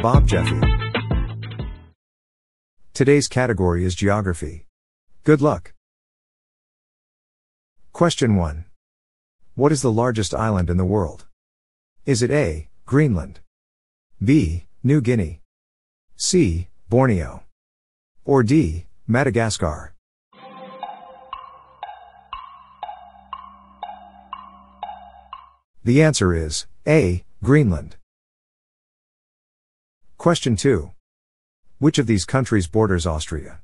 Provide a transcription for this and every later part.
Bob Jeffy. Today's category is geography. Good luck. Question 1. What is the largest island in the world? Is it A. Greenland? B. New Guinea? C. Borneo? Or D. Madagascar? The answer is A. Greenland. Question 2. Which of these countries borders Austria?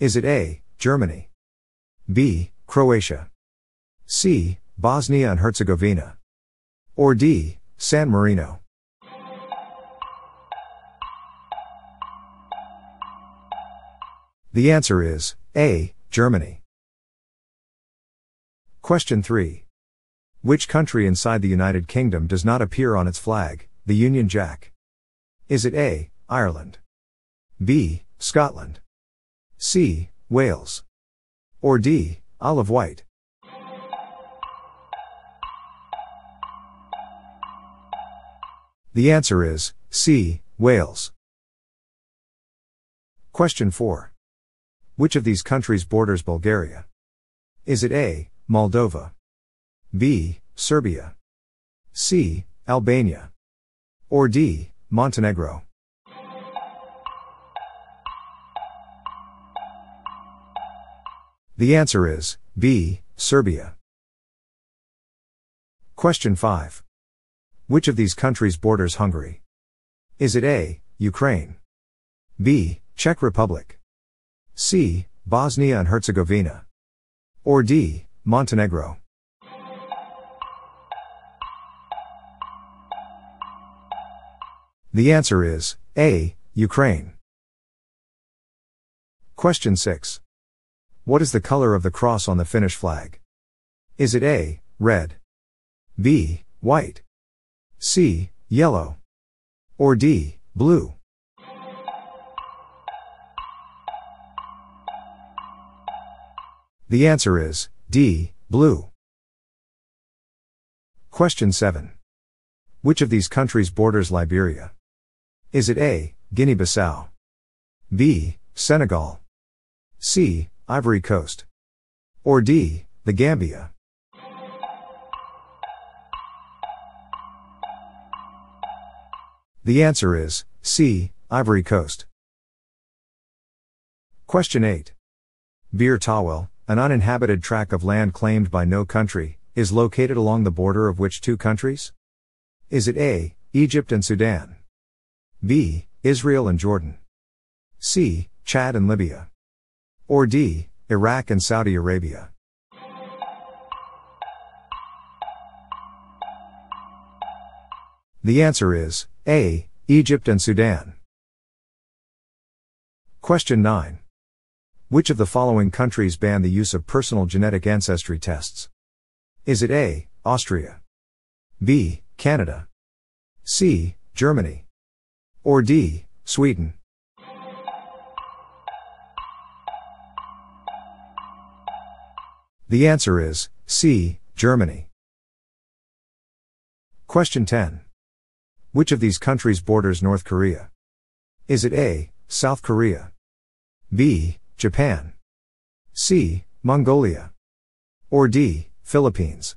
Is it A. Germany? B. Croatia? C. Bosnia and Herzegovina? Or D. San Marino? The answer is A. Germany. Question 3. Which country inside the United Kingdom does not appear on its flag, the Union Jack? Is it A. Ireland? B. Scotland? C. Wales? Or D. Of Wight? The answer is C. Wales. Question 4. Which of these countries borders Bulgaria? Is it A. Moldova? B. Serbia? C. Albania? Or D. Montenegro? The answer is B. Serbia. Question 5. Which of these countries borders Hungary? Is it A. Ukraine? B. Czech Republic? C. Bosnia and Herzegovina? Or D. Montenegro? The answer is A. Ukraine. Question 6. What is the color of the cross on the Finnish flag? Is it A. Red? B. White? C. Yellow? Or D. Blue? The answer is D. Blue. Question 7. Which of these countries borders Liberia? Is it A. Guinea Bissau? B. Senegal? C. Ivory Coast? Or D. The Gambia? The answer is C. Ivory Coast. Question 8. Bir Tawil, an uninhabited tract of land claimed by no country, is located along the border of which two countries? Is it A. Egypt and Sudan? B. Israel and Jordan. C. Chad and Libya. Or D. Iraq and Saudi Arabia. The answer is A. Egypt and Sudan. Question 9. Which of the following countries ban the use of personal genetic ancestry tests? Is it A. Austria? B. Canada? C. Germany? Or D. Sweden. The answer is C. Germany. Question 10. Which of these countries borders North Korea? Is it A. South Korea? B. Japan? C. Mongolia? Or D. Philippines?